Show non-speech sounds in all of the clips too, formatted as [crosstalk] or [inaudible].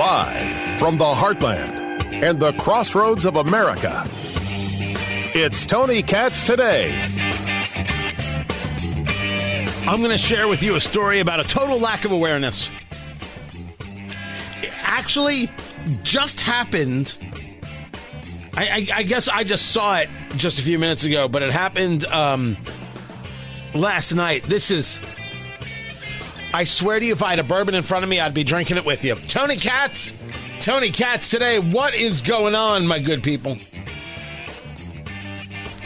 Live from the heartland and the crossroads of America, it's Tony Katz today. I'm going to share with you a story about a total lack of awareness. It actually just happened. I, I, I guess I just saw it just a few minutes ago, but it happened um, last night. This is. I swear to you, if I had a bourbon in front of me, I'd be drinking it with you. Tony Katz, Tony Katz today. What is going on, my good people?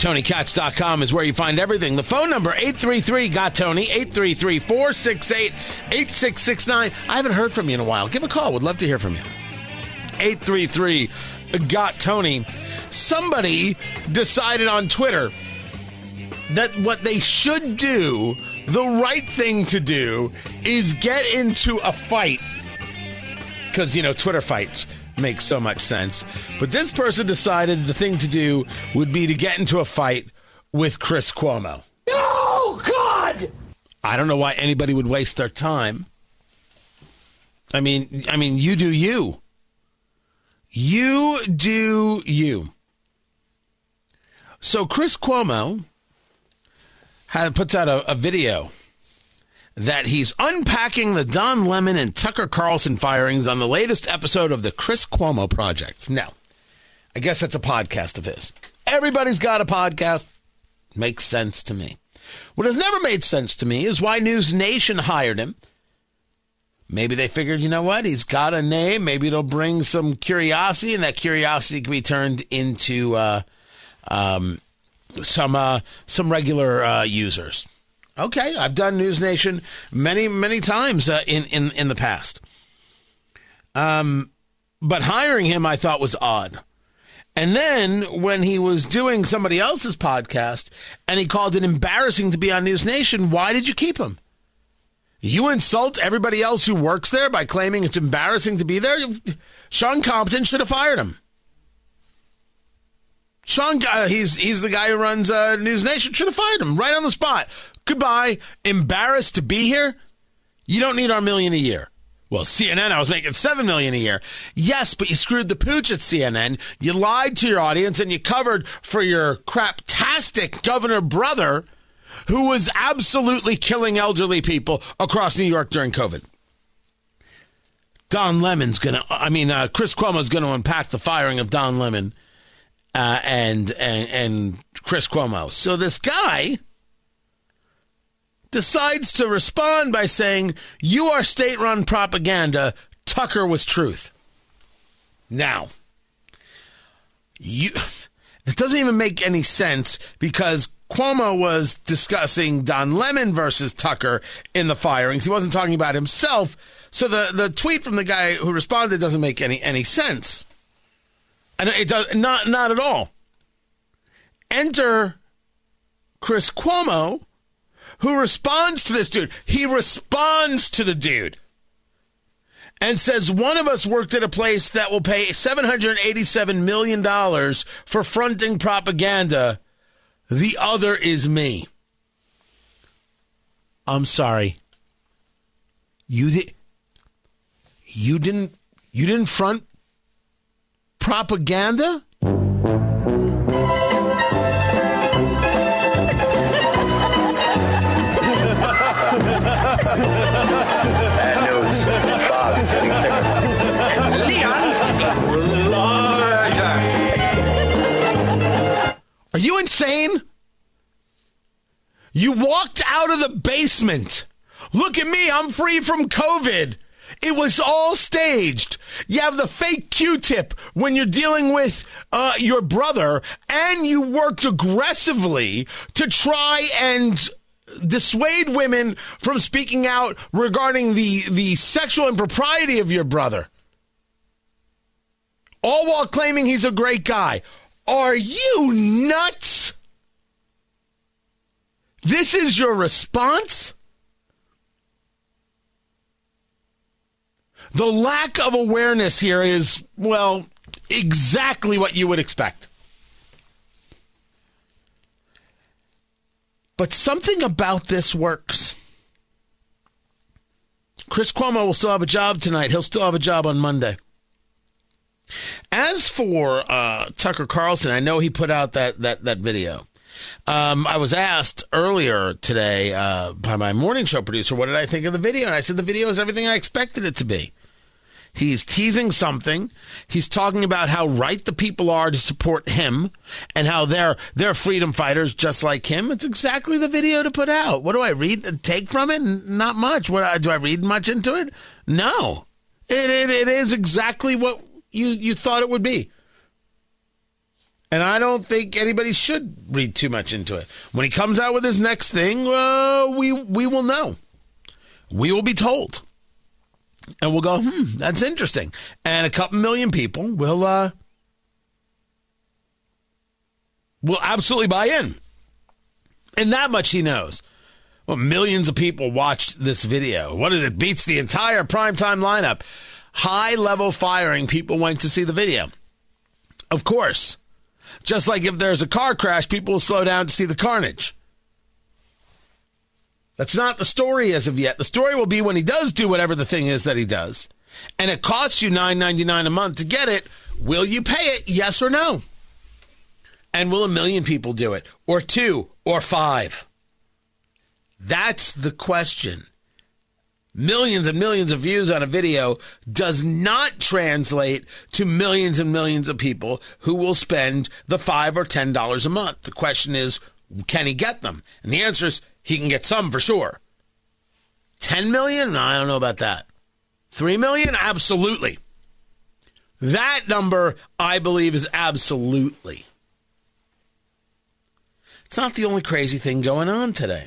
TonyKatz.com is where you find everything. The phone number, 833 got Tony, 833 468 8669. I haven't heard from you in a while. Give a call. Would love to hear from you. 833 got Tony. Somebody decided on Twitter that what they should do, the right thing to do, is get into a fight. Because, you know, Twitter fights make so much sense. But this person decided the thing to do would be to get into a fight with Chris Cuomo. Oh, God! I don't know why anybody would waste their time. I mean, I mean, you do you. You do you. So Chris Cuomo had puts out a, a video that he's unpacking the Don Lemon and Tucker Carlson firings on the latest episode of the Chris Cuomo Project. Now, I guess that's a podcast of his. Everybody's got a podcast. Makes sense to me. What has never made sense to me is why News Nation hired him. Maybe they figured, you know what? He's got a name. Maybe it'll bring some curiosity, and that curiosity can be turned into uh, um, some uh, some regular uh, users. Okay, I've done News Nation many many times uh, in in in the past. Um, but hiring him, I thought was odd. And then when he was doing somebody else's podcast and he called it embarrassing to be on News Nation, why did you keep him? You insult everybody else who works there by claiming it's embarrassing to be there? Sean Compton should have fired him. Sean, uh, he's he's the guy who runs uh, News Nation. Should have fired him right on the spot. Goodbye. Embarrassed to be here? You don't need our million a year. Well, CNN, I was making seven million a year. Yes, but you screwed the pooch at CNN. You lied to your audience and you covered for your craptastic governor brother who was absolutely killing elderly people across New York during COVID. Don Lemon's gonna, I mean, uh, Chris Cuomo's gonna unpack the firing of Don Lemon uh, and, and, and Chris Cuomo. So this guy decides to respond by saying, You are state run propaganda. Tucker was truth. Now, you. It doesn't even make any sense because Cuomo was discussing Don Lemon versus Tucker in the firings. He wasn't talking about himself. So the, the tweet from the guy who responded doesn't make any, any sense. And it does not not at all. Enter Chris Cuomo, who responds to this dude. He responds to the dude and says one of us worked at a place that will pay $787 million for fronting propaganda. The other is me. I'm sorry. You did you didn't you didn't front propaganda? Are you insane? You walked out of the basement. Look at me, I'm free from COVID. It was all staged. You have the fake Q tip when you're dealing with uh, your brother, and you worked aggressively to try and dissuade women from speaking out regarding the, the sexual impropriety of your brother. All while claiming he's a great guy. Are you nuts? This is your response? The lack of awareness here is, well, exactly what you would expect. But something about this works. Chris Cuomo will still have a job tonight. He'll still have a job on Monday. As for uh, Tucker Carlson, I know he put out that that that video. Um, I was asked earlier today uh, by my morning show producer, "What did I think of the video?" And I said, "The video is everything I expected it to be." He's teasing something. He's talking about how right the people are to support him and how they're they're freedom fighters just like him. It's exactly the video to put out. What do I read? Take from it? Not much. What do I read much into it? No. It, it, it is exactly what you, you thought it would be. And I don't think anybody should read too much into it. When he comes out with his next thing, uh, we we will know. We will be told and we'll go, hmm, that's interesting. And a couple million people will uh will absolutely buy in. And that much he knows. Well, millions of people watched this video. What is it? Beats the entire primetime lineup. High level firing, people went to see the video. Of course. Just like if there's a car crash, people will slow down to see the carnage. That's not the story as of yet. The story will be when he does do whatever the thing is that he does, and it costs you nine ninety nine a month to get it. Will you pay it? Yes or no? And will a million people do it, or two, or five? That's the question. Millions and millions of views on a video does not translate to millions and millions of people who will spend the five or ten dollars a month. The question is, can he get them? And the answer is he can get some for sure. 10 million? I don't know about that. 3 million? Absolutely. That number, I believe, is absolutely. It's not the only crazy thing going on today.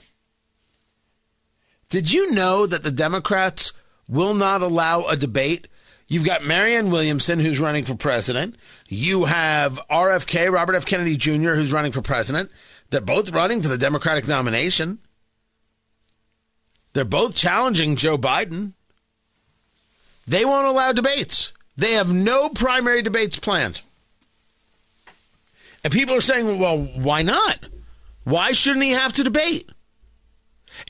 Did you know that the Democrats will not allow a debate? You've got Marianne Williamson, who's running for president. You have RFK, Robert F. Kennedy Jr., who's running for president. They're both running for the Democratic nomination. They're both challenging Joe Biden. They won't allow debates. They have no primary debates planned. And people are saying, well, why not? Why shouldn't he have to debate?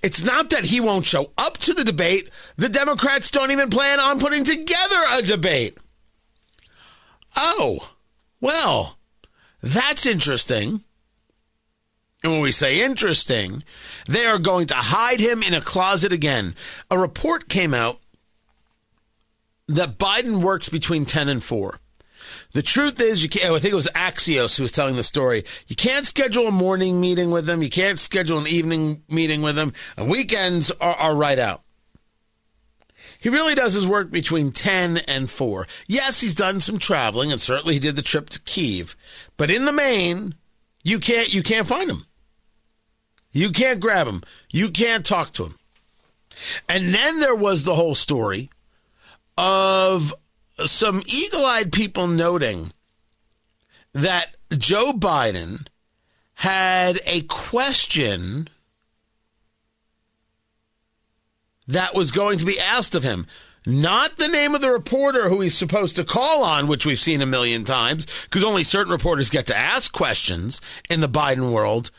It's not that he won't show up to the debate. The Democrats don't even plan on putting together a debate. Oh, well, that's interesting. And when we say interesting, they are going to hide him in a closet again. A report came out that Biden works between 10 and 4. The truth is, you can't, oh, I think it was Axios who was telling the story. You can't schedule a morning meeting with him. You can't schedule an evening meeting with him. And weekends are, are right out. He really does his work between 10 and 4. Yes, he's done some traveling, and certainly he did the trip to Kiev. But in the main, you can't you can't find him. You can't grab him. You can't talk to him. And then there was the whole story of some eagle-eyed people noting that Joe Biden had a question that was going to be asked of him. Not the name of the reporter who he's supposed to call on, which we've seen a million times, because only certain reporters get to ask questions in the Biden world,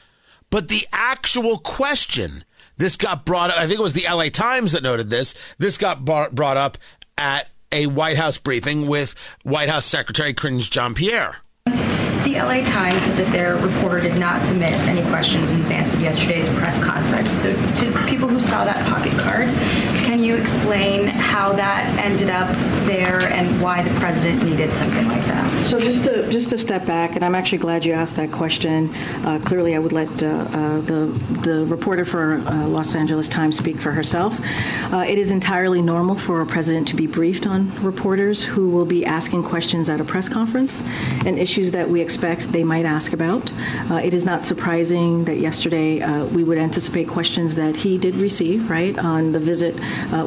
but the actual question. This got brought up, I think it was the LA Times that noted this. This got brought up at a White House briefing with White House Secretary Cringe Jean Pierre. The LA Times said that their reporter did not submit any questions in advance of yesterday's press conference. So, to people who saw that pocket card, can you explain how that ended up there and why the president needed something like that? So, just to just to step back, and I'm actually glad you asked that question. Uh, clearly, I would let uh, uh, the the reporter for uh, Los Angeles Times speak for herself. Uh, it is entirely normal for a president to be briefed on reporters who will be asking questions at a press conference and issues that we expect they might ask about. It is not surprising that yesterday we would anticipate questions that he did receive, right, on the visit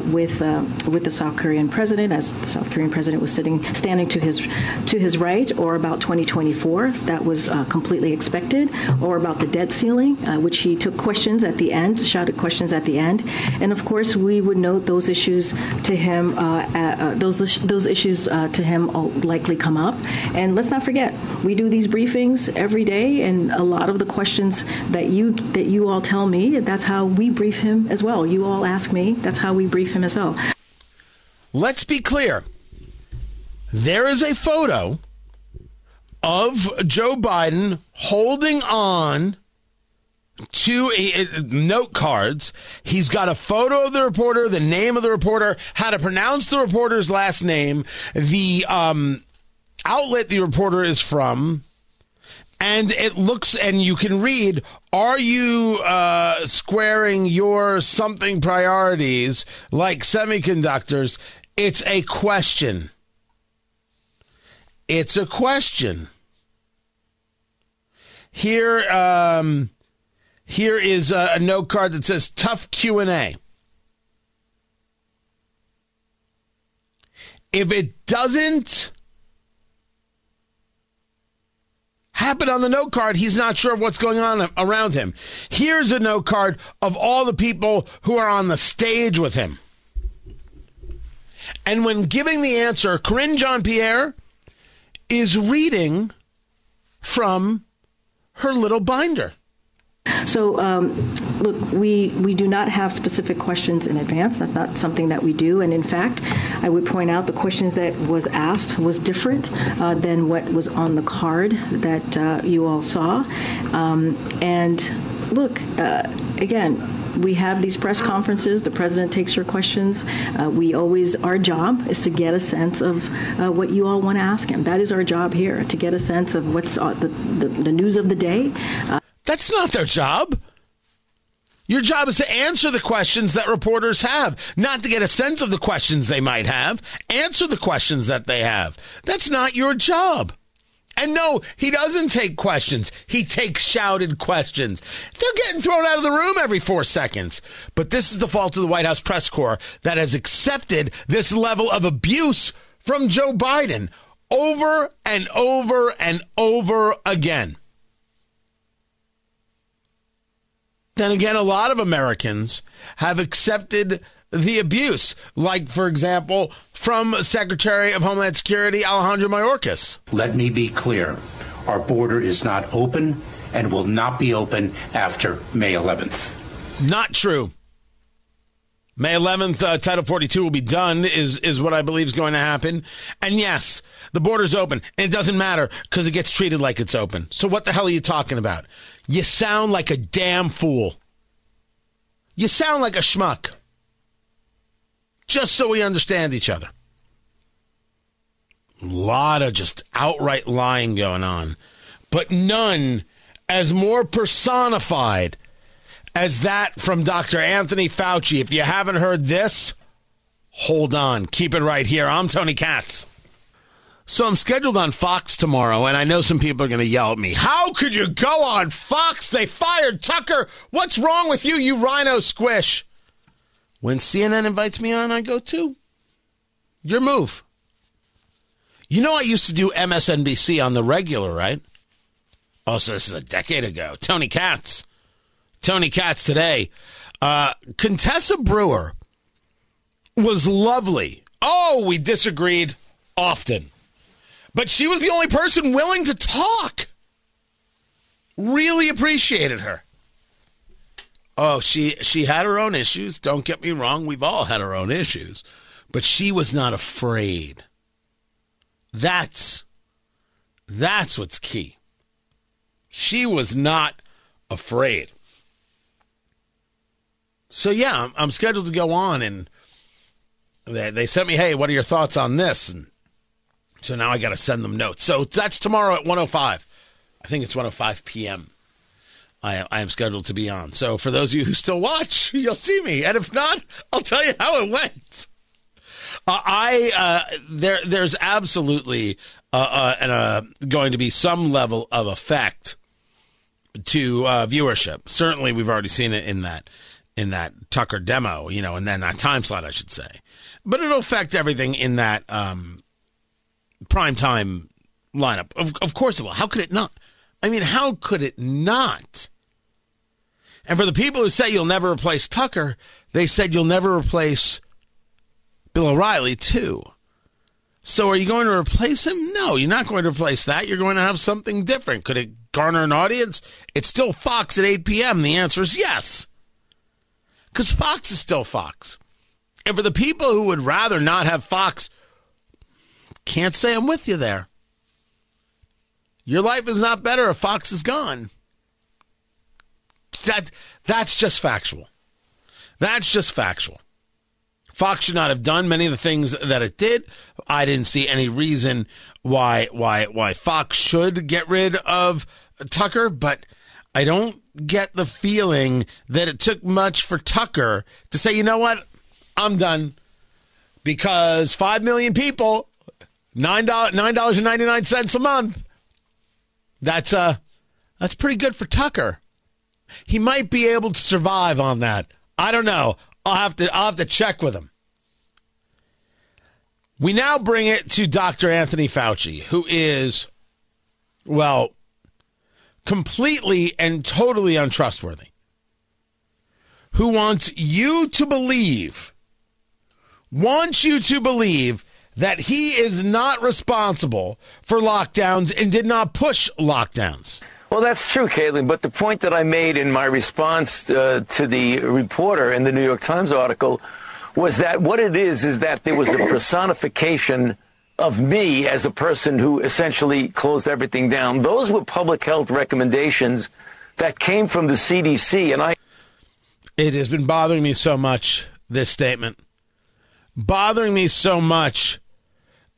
with uh, with the South Korean president, as South Korean president was sitting standing to his to his right, or about 2024. That was uh, completely expected, or about the debt ceiling, uh, which he took questions at the end, shouted questions at the end, and of course we would note those issues to him. those those issues to him likely come up, and let's not forget we do these briefings every day, and a lot of the questions that you that you all tell me, that's how we brief him as well. You all ask me, that's how we brief him as well. Let's be clear. There is a photo of Joe Biden holding on to a, a, note cards. He's got a photo of the reporter, the name of the reporter, how to pronounce the reporter's last name, the um, outlet the reporter is from. And it looks, and you can read, are you uh, squaring your something priorities like semiconductors? It's a question. It's a question. Here, um, here is a, a note card that says "Tough Q and A." If it doesn't happen on the note card, he's not sure what's going on around him. Here's a note card of all the people who are on the stage with him. And when giving the answer, Karine Jean Pierre is reading from her little binder. So, um, look, we, we do not have specific questions in advance. That's not something that we do. And in fact, I would point out the questions that was asked was different uh, than what was on the card that uh, you all saw. Um, and look, uh, again, we have these press conferences. The president takes your questions. Uh, we always, our job is to get a sense of uh, what you all want to ask him. That is our job here, to get a sense of what's uh, the, the, the, news of the day. That's not their job. Your job is to answer the questions that reporters have, not to get a sense of the questions they might have. Answer the questions that they have. That's not your job. And no, he doesn't take questions. He takes shouted questions. They're getting thrown out of the room every four seconds. But this is the fault of the White House press corps that has accepted this level of abuse from Joe Biden over and over and over again. Then again, a lot of Americans have accepted the abuse, like, for example, from Secretary of Homeland Security Alejandro Mayorkas. Let me be clear our border is not open and will not be open after May 11th. Not true. May 11th, uh, Title 42 will be done, is, is what I believe is going to happen. And yes, the border's open. And it doesn't matter because it gets treated like it's open. So what the hell are you talking about? You sound like a damn fool. You sound like a schmuck just so we understand each other. A lot of just outright lying going on, but none as more personified as that from Dr. Anthony Fauci. If you haven't heard this, hold on. Keep it right here. I'm Tony Katz. So I'm scheduled on Fox tomorrow, and I know some people are going to yell at me. How could you go on Fox? They fired Tucker. What's wrong with you, you rhino squish? When CNN invites me on, I go too. Your move. You know, I used to do MSNBC on the regular, right? Oh, so this is a decade ago. Tony Katz. Tony Katz today. Uh, Contessa Brewer was lovely. Oh, we disagreed often. But she was the only person willing to talk. Really appreciated her. Oh, she she had her own issues. Don't get me wrong, we've all had our own issues, but she was not afraid. That's that's what's key. She was not afraid. So yeah, I'm, I'm scheduled to go on, and they, they sent me, "Hey, what are your thoughts on this?" And so now I got to send them notes. So that's tomorrow at 105. I think it's 105 p.m. I, I am scheduled to be on. So for those of you who still watch, [laughs] you'll see me, and if not, I'll tell you how it went. Uh, I uh, there there's absolutely uh, uh, uh going to be some level of effect to uh, viewership. Certainly, we've already seen it in that in that Tucker demo, you know, and then that time slot, I should say. But it'll affect everything in that um, prime time lineup. Of, of course it will. How could it not? I mean, how could it not? And for the people who say you'll never replace Tucker, they said you'll never replace Bill O'Reilly, too. So are you going to replace him? No, you're not going to replace that. You're going to have something different. Could it garner an audience? It's still Fox at 8 p.m. The answer is yes. Because Fox is still Fox. And for the people who would rather not have Fox can't say I'm with you there. Your life is not better if Fox is gone. That that's just factual. That's just factual. Fox should not have done many of the things that it did. I didn't see any reason why why why Fox should get rid of Tucker, but I don't get the feeling that it took much for Tucker to say, you know what, I'm done. Because five million people, nine dollars nine dollars and ninety nine cents a month. That's uh that's pretty good for Tucker. He might be able to survive on that. I don't know. I'll have to I'll have to check with him. We now bring it to Dr. Anthony Fauci, who is well completely and totally untrustworthy. Who wants you to believe wants you to believe that he is not responsible for lockdowns and did not push lockdowns. Well, that's true, Kaitlan. But the point that I made in my response uh, to the reporter in the New York Times article was that what it is is that there was a personification of me as a person who essentially closed everything down. Those were public health recommendations that came from the CDC, and I. It has been bothering me so much, this statement. Bothering me so much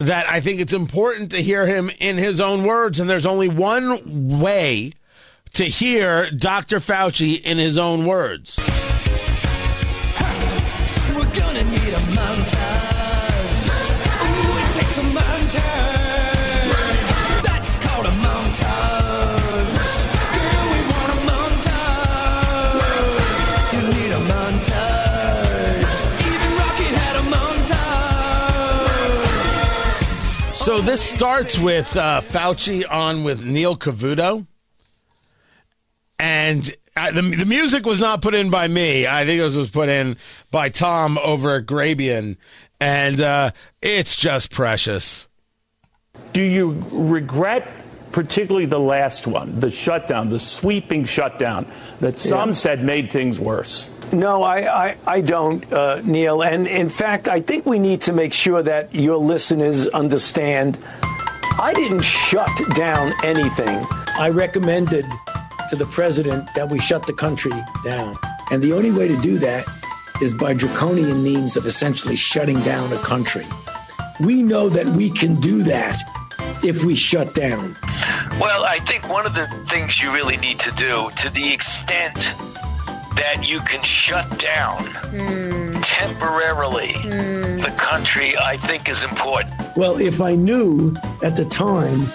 that I think it's important to hear him in his own words. And there's only one way to hear Dr. Fauci in his own words. So this starts with uh, Fauci on with Neil Cavuto. And uh, the, the music was not put in by me. I think this was put in by Tom over at Grabien. And uh, it's just precious. Do you regret particularly the last one, the shutdown, the sweeping shutdown that some Yeah. said made things worse? No, I, I, I don't, uh, Neil. And in fact, I think we need to make sure that your listeners understand I didn't shut down anything. I recommended to the president that we shut the country down. And the only way to do that is by draconian means of essentially shutting down a country. We know that we can do that if we shut down. Well, I think one of the things you really need to do, to the extent that you can shut down temporarily the country, I think is important. Well, if I knew at the time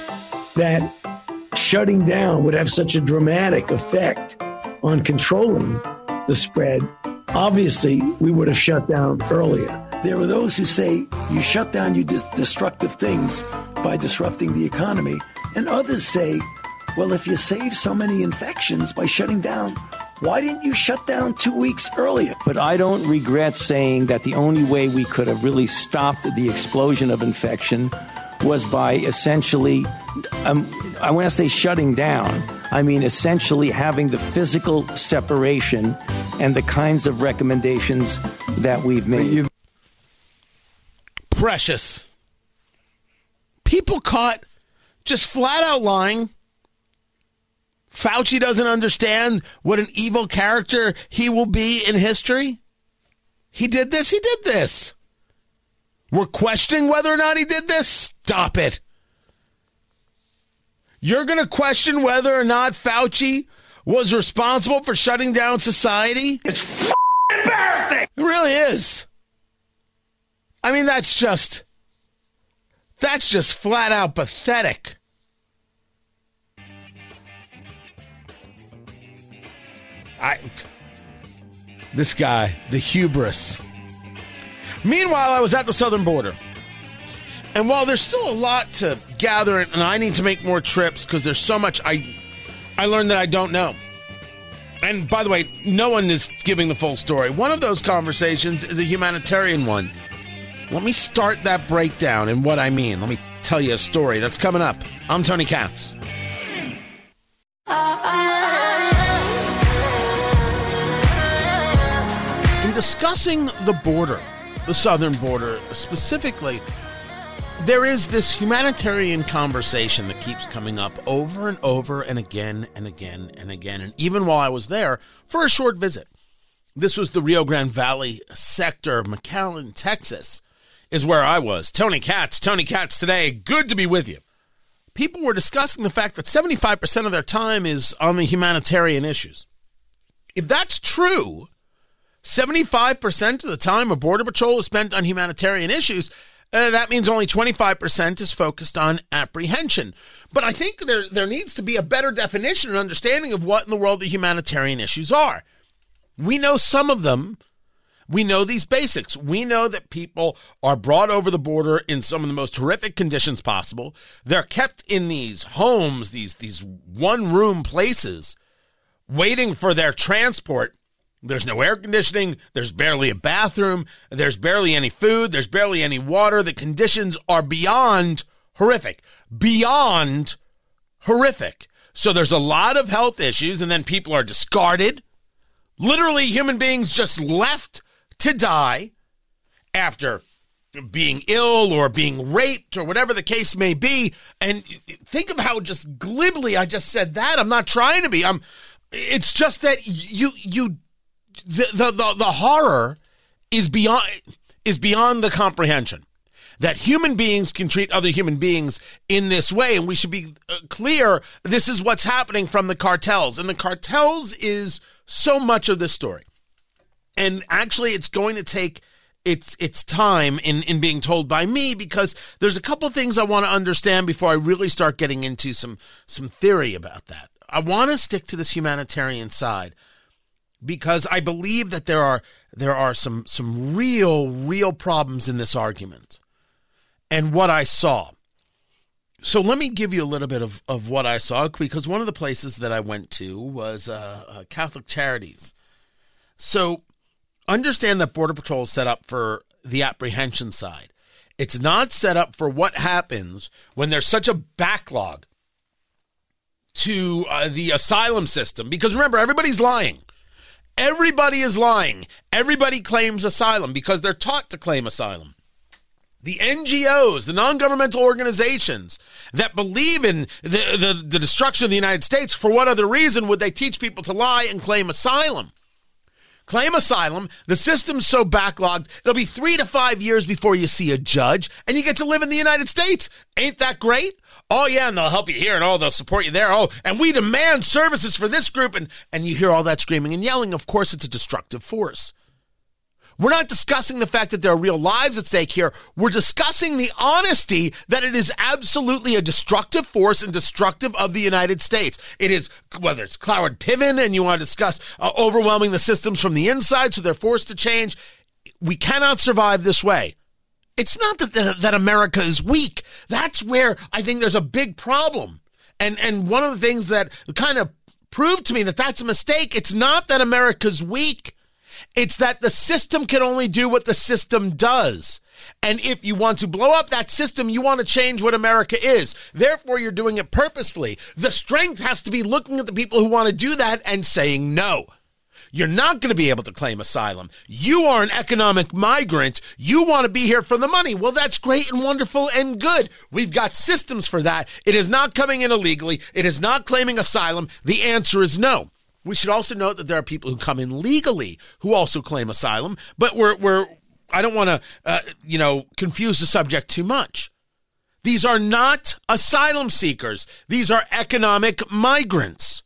that shutting down would have such a dramatic effect on controlling the spread, obviously we would have shut down earlier. There are those who say you shut down you dis- destructive things by disrupting the economy, and others say, well, if you save so many infections by shutting down, why didn't you shut down two weeks earlier? But I don't regret saying that the only way we could have really stopped the explosion of infection was by essentially, um, I want to say shutting down. I mean, essentially having the physical separation and the kinds of recommendations that we've made. Precious. People caught just flat out lying. Fauci doesn't understand what an evil character he will be in history. He did this, he did this. We're questioning whether or not he did this? Stop it. You're going to question whether or not Fauci was responsible for shutting down society? It's embarrassing. It really is. I mean, that's just that's just flat out pathetic. I this guy, the hubris. Meanwhile, I was at the southern border. And while there's still a lot to gather and I need to make more trips because there's so much I I learned that I don't know. And by the way, no one is giving the full story. One of those conversations is a humanitarian one. Let me start that breakdown and what I mean. Let me tell you a story that's coming up. I'm Tony Katz. Uh, uh. In discussing the border, the southern border specifically, There is this humanitarian conversation that keeps coming up over and over and again and again and again. And even while I was there for a short visit, this was the Rio Grande Valley sector, McAllen, Texas, is where I was. Tony Katz, Tony Katz today. Good to be with you. People were discussing the fact that 75% of their time is on the humanitarian issues. If that's true, 75% of the time a Border Patrol is spent on humanitarian issues. Uh, that means only 25% is focused on apprehension. But I think there, there needs to be a better definition and understanding of what in the world the humanitarian issues are. We know some of them. We know these basics. We know that people are brought over the border in some of the most horrific conditions possible. They're kept in these homes, these, these one room places, waiting for their transport there's no air conditioning. There's barely a bathroom. There's barely any food. There's barely any water. The conditions are beyond horrific. Beyond horrific. So there's a lot of health issues, and then people are discarded. Literally, human beings just left to die after being ill or being raped or whatever the case may be. And think of how just glibly I just said that. I'm not trying to be. I'm. It's just that you you the, the, the, horror is beyond is beyond the comprehension. That human beings can treat other human beings in this way and we should be uh, clear this is what's happening from the cartels. And the cartels is so much of this story. And actually it's going to take its its time in in being told by me because there's a couple things I want to understand before I really start getting into some some theory about that. I want to stick to this humanitarian side because I believe that there are there are some some real real problems in this argument and what I saw. So let me give you a little bit of, of what I saw because one of the places that I went to was uh, uh, Catholic Charities. So understand that Border Patrol is set up for the apprehension side. It's not set up for what happens when there's such a backlog to uh, the asylum system because remember everybody's lying. Everybody is lying. Everybody claims asylum because they're taught to claim asylum. The NGOs, the non governmental organizations that believe in the, the, the, destruction of the United States, for what other reason would they teach people to lie and claim asylum? Claim asylum, the system's so backlogged, it'll be three to five years before you see a judge, and you get to live in the United States. Ain't that great? Oh yeah, and they'll help you here and oh they'll support you there. Oh, and we demand services for this group and and you hear all that screaming and yelling. Of course, it's a destructive force. We're not discussing the fact that there are real lives at stake here. We're discussing the honesty that it is absolutely a destructive force and destructive of the United States. It is, whether it's Cloward Piven and you want to discuss uh, overwhelming the systems from the inside so they're forced to change. We cannot survive this way. It's not that, that, that America is weak. That's where I think there's a big problem. And, and one of the things that kind of proved to me that that's a mistake, it's not that America's weak. It's that the system can only do what the system does. And if you want to blow up that system, you want to change what America is. Therefore, you're doing it purposefully. The strength has to be looking at the people who want to do that and saying no. You're not going to be able to claim asylum. You are an economic migrant. You want to be here for the money. Well, that's great and wonderful and good. We've got systems for that. It is not coming in illegally. It is not claiming asylum. The answer is no. We should also note that there are people who come in legally who also claim asylum, but we're, we're I don't want to, uh, you know, confuse the subject too much. These are not asylum seekers. These are economic migrants.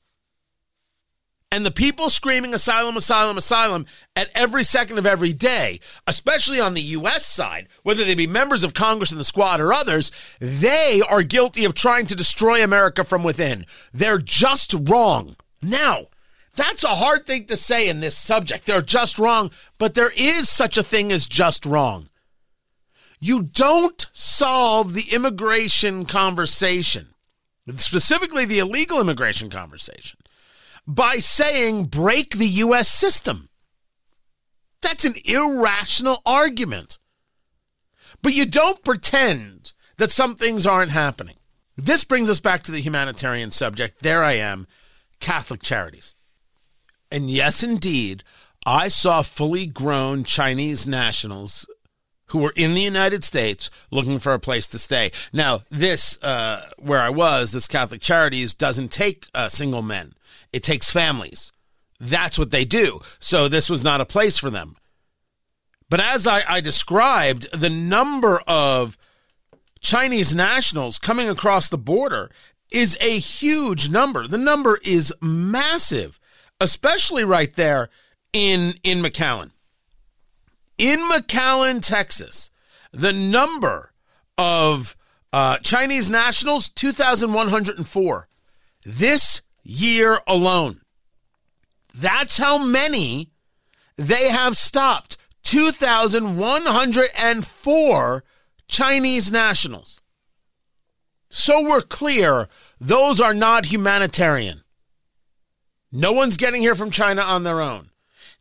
And the people screaming asylum, asylum, asylum at every second of every day, especially on the U.S. side, whether they be members of Congress in the squad or others, they are guilty of trying to destroy America from within. They're just wrong. Now, that's a hard thing to say in this subject. They're just wrong, but there is such a thing as just wrong. You don't solve the immigration conversation, specifically the illegal immigration conversation by saying break the U.S. system. That's an irrational argument. But you don't pretend that some things aren't happening. This brings us back to the humanitarian subject. There I am, Catholic Charities. And yes, indeed, I saw fully grown Chinese nationals who were in the United States looking for a place to stay. Now, this, uh, where I was, this Catholic Charities doesn't take uh, single men, it takes families. That's what they do. So this was not a place for them. But as I, I described, the number of Chinese nationals coming across the border is a huge number. The number is massive, especially right there in in McAllen. In McAllen, Texas, the number of uh, Chinese nationals 2,104 this year alone. That's how many they have stopped. 2,104 Chinese nationals. So we're clear, those are not humanitarian. No one's getting here from China on their own.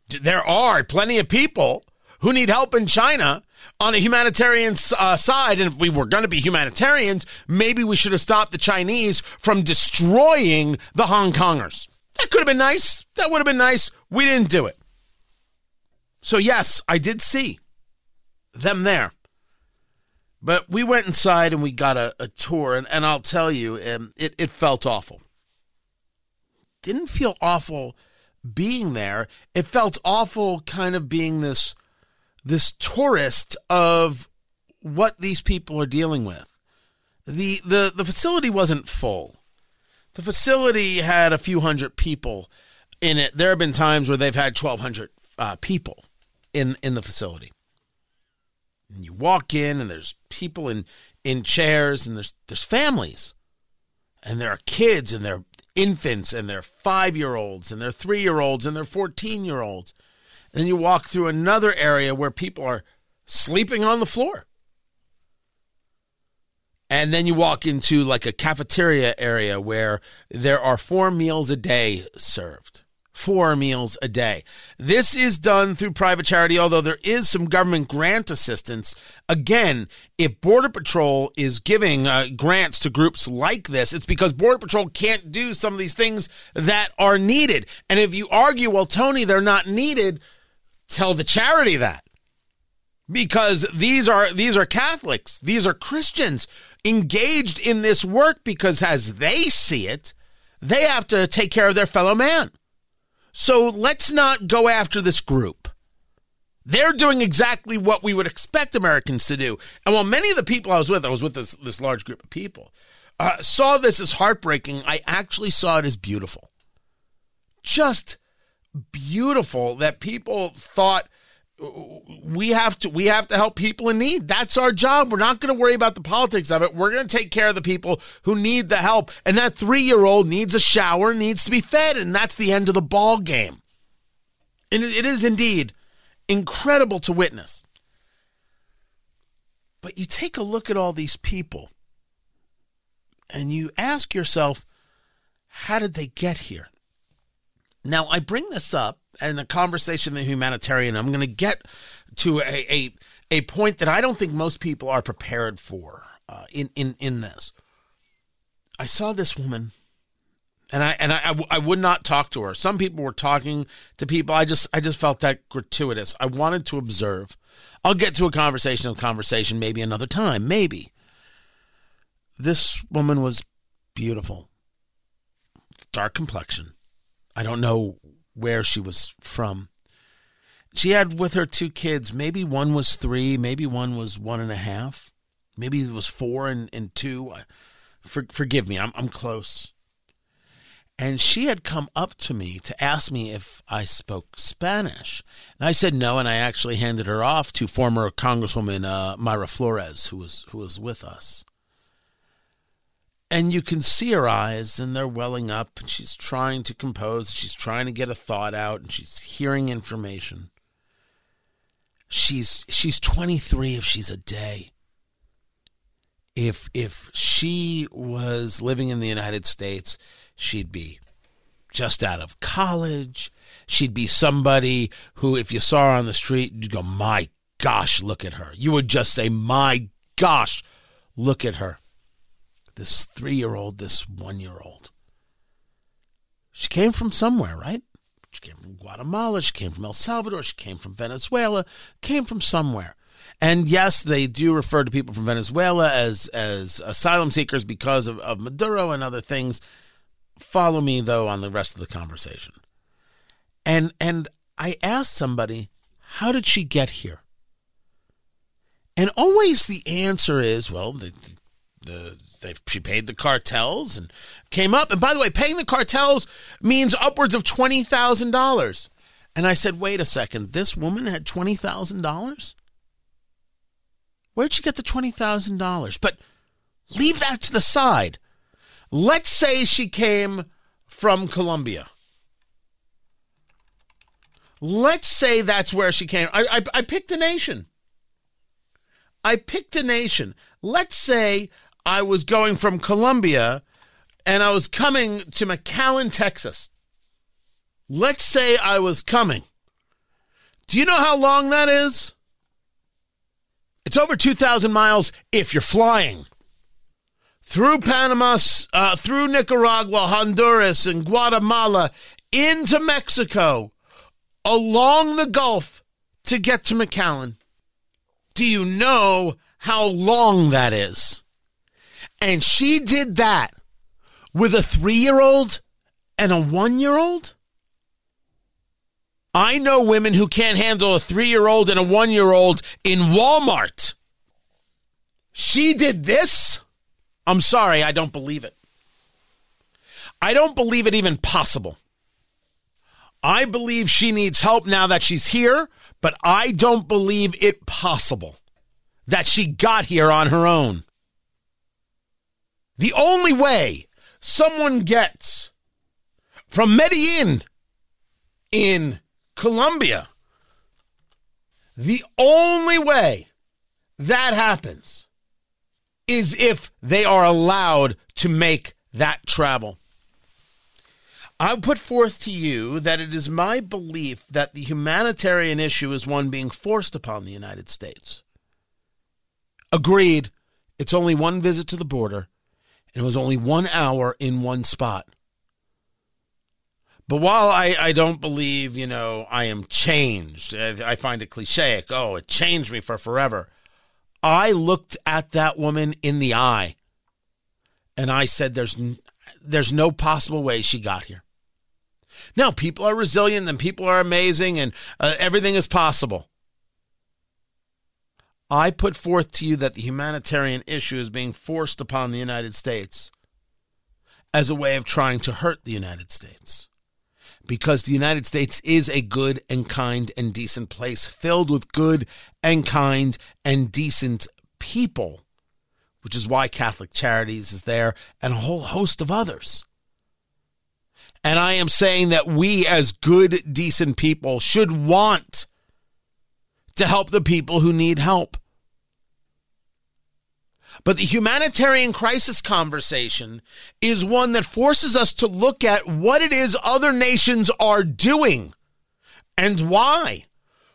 There are plenty of people who need help in China on a humanitarian uh, side. And if we were going to be humanitarians, maybe we should have stopped the Chinese from destroying the Hong Kongers. That could have been nice. That would have been nice. We didn't do it. So, yes, I did see them there. But we went inside and we got a, a tour, and, and I'll tell you, um, it, it felt awful. Didn't feel awful being there. It felt awful kind of being this this tourist of what these people are dealing with. The the the facility wasn't full. The facility had a few hundred people in it. There have been times where they've had 1200 uh, people in in the facility. And you walk in and there's people in in chairs and there's there's families. And there are kids and there are infants and they're 5-year-olds and they're 3-year-olds and they're 14-year-olds. And then you walk through another area where people are sleeping on the floor. And then you walk into like a cafeteria area where there are four meals a day served. Four meals a day. This is done through private charity, although there is some government grant assistance. Again, if Border Patrol is giving uh, grants to groups like this, it's because Border Patrol can't do some of these things that are needed. And if you argue, well, Tony, they're not needed, tell the charity that because these are these are Catholics, these are Christians engaged in this work because as they see it, they have to take care of their fellow man. So let's not go after this group. They're doing exactly what we would expect Americans to do. And while many of the people I was with, I was with this, this large group of people, uh, saw this as heartbreaking, I actually saw it as beautiful. Just beautiful that people thought we have to we have to help people in need. That's our job. We're not going to worry about the politics of it. We're going to take care of the people who need the help. And that 3-year-old needs a shower needs to be fed and that's the end of the ball game and it is indeed incredible to witness. But you take a look at all these people and you ask yourself how did they get here now, I bring this up in a conversation in the humanitarian. I'm going to get to a, a, a point that I don't think most people are prepared for uh, in, in, in this. I saw this woman and I and I, I, would not talk to her. Some people were talking to people. I just I just felt that gratuitous. I wanted to observe. I'll get to a conversational conversation maybe another time, maybe. This woman was beautiful, dark complexion, I don't know where she was from. She had with her two kids. Maybe one was three, maybe one was one and a half, maybe it was four and, and two. For, forgive me, I'm, I'm close. And she had come up to me to ask me if I spoke Spanish. And I said no, and I actually handed her off to former Congresswoman uh, Mayra Flores, who was who was with us and you can see her eyes and they're welling up and she's trying to compose she's trying to get a thought out and she's hearing information. She's she's 23 if she's a day. If if she was living in the United States she'd be just out of college. She'd be somebody who if you saw her on the street you'd go my gosh look at her. You would just say my gosh look at her this three year old, this one year old. She came from somewhere, right? She came from Guatemala, she came from El Salvador, she came from Venezuela, came from somewhere. And yes, they do refer to people from Venezuela as as asylum seekers because of, of Maduro and other things. Follow me though on the rest of the conversation. And and I asked somebody, how did she get here? And always the answer is, well, the, the they, she paid the cartels and came up. And by the way, paying the cartels means upwards of twenty thousand dollars. And I said, wait a second, this woman had twenty thousand dollars. Where'd she get the twenty thousand dollars? But leave that to the side. Let's say she came from Colombia. Let's say that's where she came. I, I, I picked a nation. I picked a nation. Let's say I was going from Colombia and I was coming to McAllen, Texas. Let's say I was coming. Do you know how long that is? It's over 2,000 miles if you're flying. Through Panama, uh, through Nicaragua, Honduras, and Guatemala, into Mexico, along the Gulf to get to McAllen. Do you know how long that is? And she did that with a three year old and a one year old? I know women who can't handle a three year old and a one year old in Walmart. She did this? I'm sorry, I don't believe it. I don't believe it even possible. I believe she needs help now that she's here, but I don't believe it possible that she got here on her own. The only way someone gets from Medellin in Colombia, the only way that happens is if they are allowed to make that travel. I put forth to you that it is my belief that the humanitarian issue is one being forced upon the United States. Agreed, it's only one visit to the border, and it was only one hour in one spot. But while I, I don't believe, you know, I am changed, I find it cliche. Oh, it changed me for forever. I looked at that woman in the eye and I said, there's, there's no possible way she got here. Now, people are resilient and people are amazing and uh, everything is possible. I put forth to you that the humanitarian issue is being forced upon the United States as a way of trying to hurt the United States. Because the United States is a good and kind and decent place filled with good and kind and decent people, which is why Catholic Charities is there and a whole host of others. And I am saying that we, as good, decent people, should want to help the people who need help. But the humanitarian crisis conversation is one that forces us to look at what it is other nations are doing and why.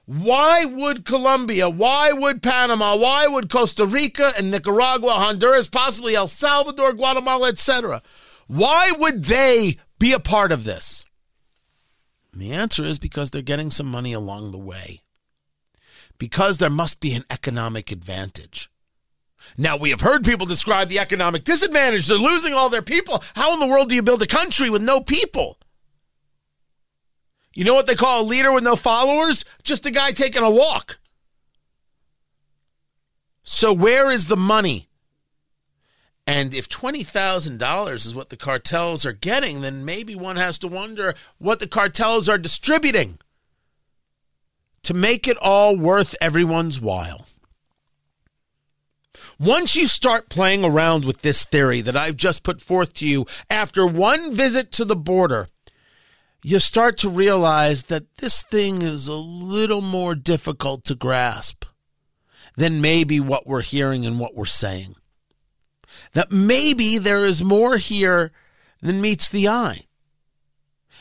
Why would Colombia, why would Panama, why would Costa Rica and Nicaragua, Honduras, possibly El Salvador, Guatemala, etc., why would they be a part of this? And the answer is because they're getting some money along the way. Because there must be an economic advantage. Now, we have heard people describe the economic disadvantage. They're losing all their people. How in the world do you build a country with no people? You know what they call a leader with no followers? Just a guy taking a walk. So, where is the money? And if $20,000 is what the cartels are getting, then maybe one has to wonder what the cartels are distributing to make it all worth everyone's while. Once you start playing around with this theory that I've just put forth to you after one visit to the border, you start to realize that this thing is a little more difficult to grasp than maybe what we're hearing and what we're saying. That maybe there is more here than meets the eye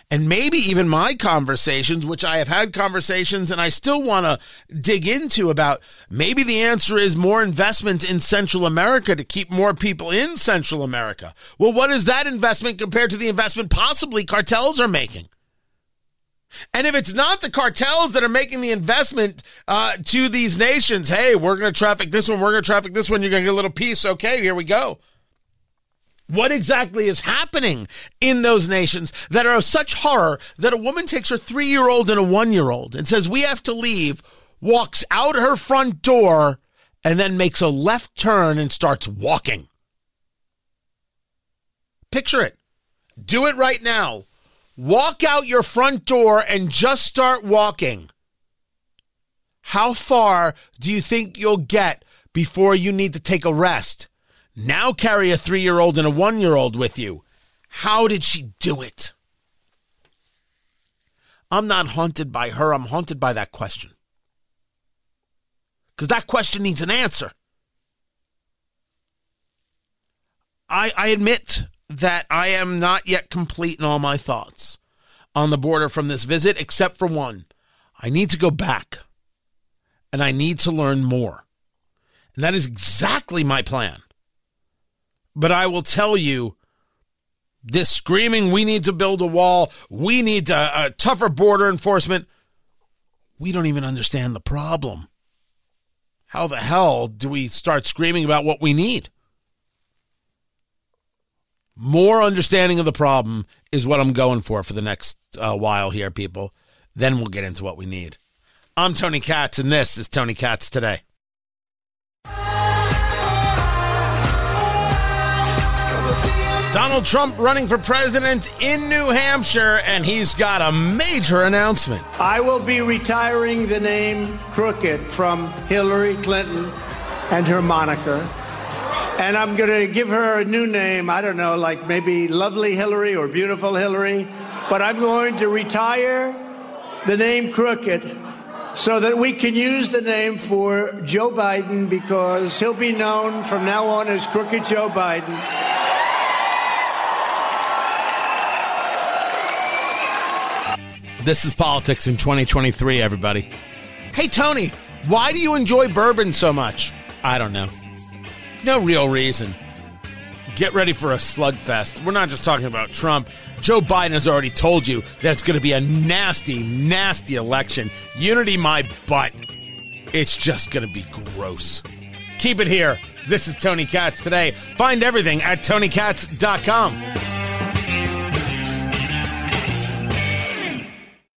and maybe even my conversations, which I have had conversations and I still want to dig into about maybe the answer is more investment in Central America to keep more people in Central America. Well, what is that investment compared to the investment possibly cartels are making? And if it's not the cartels that are making the investment uh, to these nations, hey, we're going to traffic this one, we're going to traffic this one, you're going to get a little piece. Okay, here we go. What exactly is happening in those nations that are of such horror that a woman takes her three year old and a one year old and says, We have to leave, walks out her front door, and then makes a left turn and starts walking? Picture it. Do it right now. Walk out your front door and just start walking. How far do you think you'll get before you need to take a rest? Now carry a three year old and a one year old with you. How did she do it? I'm not haunted by her, I'm haunted by that question. Because that question needs an answer. I, I admit that I am not yet complete in all my thoughts on the border from this visit, except for one. I need to go back and I need to learn more. And that is exactly my plan. But I will tell you this screaming, we need to build a wall, we need a, a tougher border enforcement. We don't even understand the problem. How the hell do we start screaming about what we need? More understanding of the problem is what I'm going for for the next uh, while here, people. Then we'll get into what we need. I'm Tony Katz, and this is Tony Katz Today. Donald Trump running for president in New Hampshire, and he's got a major announcement. I will be retiring the name Crooked from Hillary Clinton and her moniker. And I'm going to give her a new name. I don't know, like maybe Lovely Hillary or Beautiful Hillary. But I'm going to retire the name Crooked so that we can use the name for Joe Biden because he'll be known from now on as Crooked Joe Biden. This is politics in 2023, everybody. Hey, Tony, why do you enjoy bourbon so much? I don't know. No real reason. Get ready for a slugfest. We're not just talking about Trump. Joe Biden has already told you that it's going to be a nasty, nasty election. Unity my butt. It's just going to be gross. Keep it here. This is Tony Katz today. Find everything at tonykatz.com.